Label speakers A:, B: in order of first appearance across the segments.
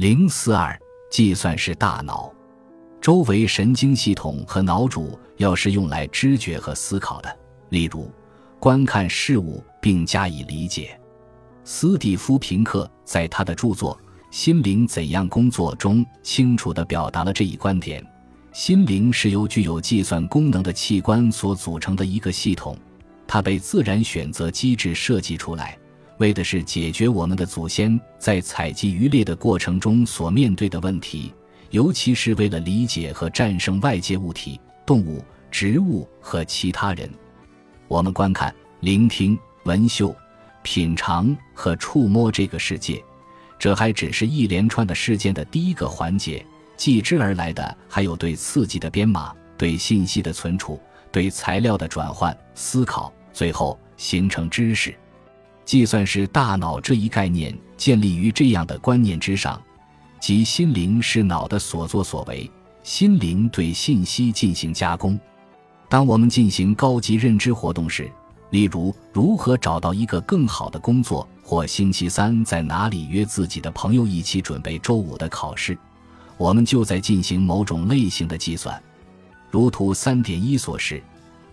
A: 零四二，计算是大脑，周围神经系统和脑主要是用来知觉和思考的，例如观看事物并加以理解。斯蒂夫·平克在他的著作《心灵怎样工作》中清楚地表达了这一观点：心灵是由具有计算功能的器官所组成的一个系统，它被自然选择机制设计出来。为的是解决我们的祖先在采集渔猎的过程中所面对的问题，尤其是为了理解和战胜外界物体、动物、植物和其他人。我们观看、聆听、闻嗅、品尝和触摸这个世界，这还只是一连串的事件的第一个环节。继之而来的还有对刺激的编码、对信息的存储、对材料的转换、思考，最后形成知识。计算是大脑这一概念建立于这样的观念之上，即心灵是脑的所作所为，心灵对信息进行加工。当我们进行高级认知活动时，例如如何找到一个更好的工作，或星期三在哪里约自己的朋友一起准备周五的考试，我们就在进行某种类型的计算。如图三点一所示。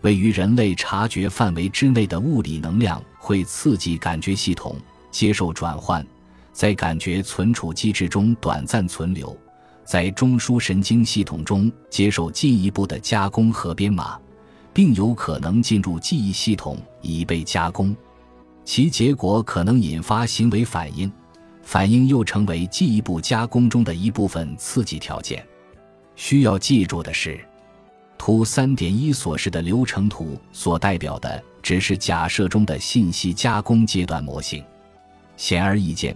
A: 位于人类察觉范围之内的物理能量会刺激感觉系统接受转换，在感觉存储机制中短暂存留，在中枢神经系统中接受进一步的加工和编码，并有可能进入记忆系统以被加工，其结果可能引发行为反应，反应又成为进一步加工中的一部分刺激条件。需要记住的是。图三点一所示的流程图所代表的只是假设中的信息加工阶段模型。显而易见，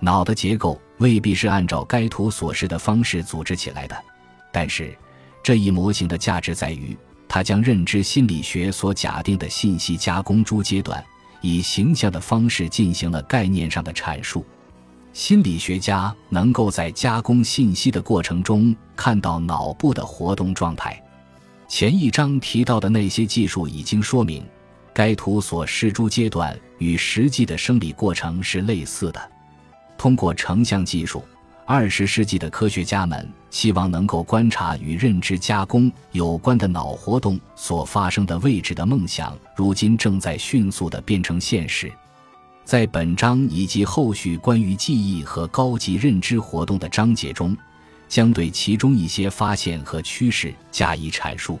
A: 脑的结构未必是按照该图所示的方式组织起来的。但是，这一模型的价值在于，它将认知心理学所假定的信息加工诸阶段，以形象的方式进行了概念上的阐述。心理学家能够在加工信息的过程中看到脑部的活动状态。前一章提到的那些技术已经说明，该图所示诸阶段与实际的生理过程是类似的。通过成像技术，二十世纪的科学家们希望能够观察与认知加工有关的脑活动所发生的位置的梦想，如今正在迅速地变成现实。在本章以及后续关于记忆和高级认知活动的章节中。将对其中一些发现和趋势加以阐述。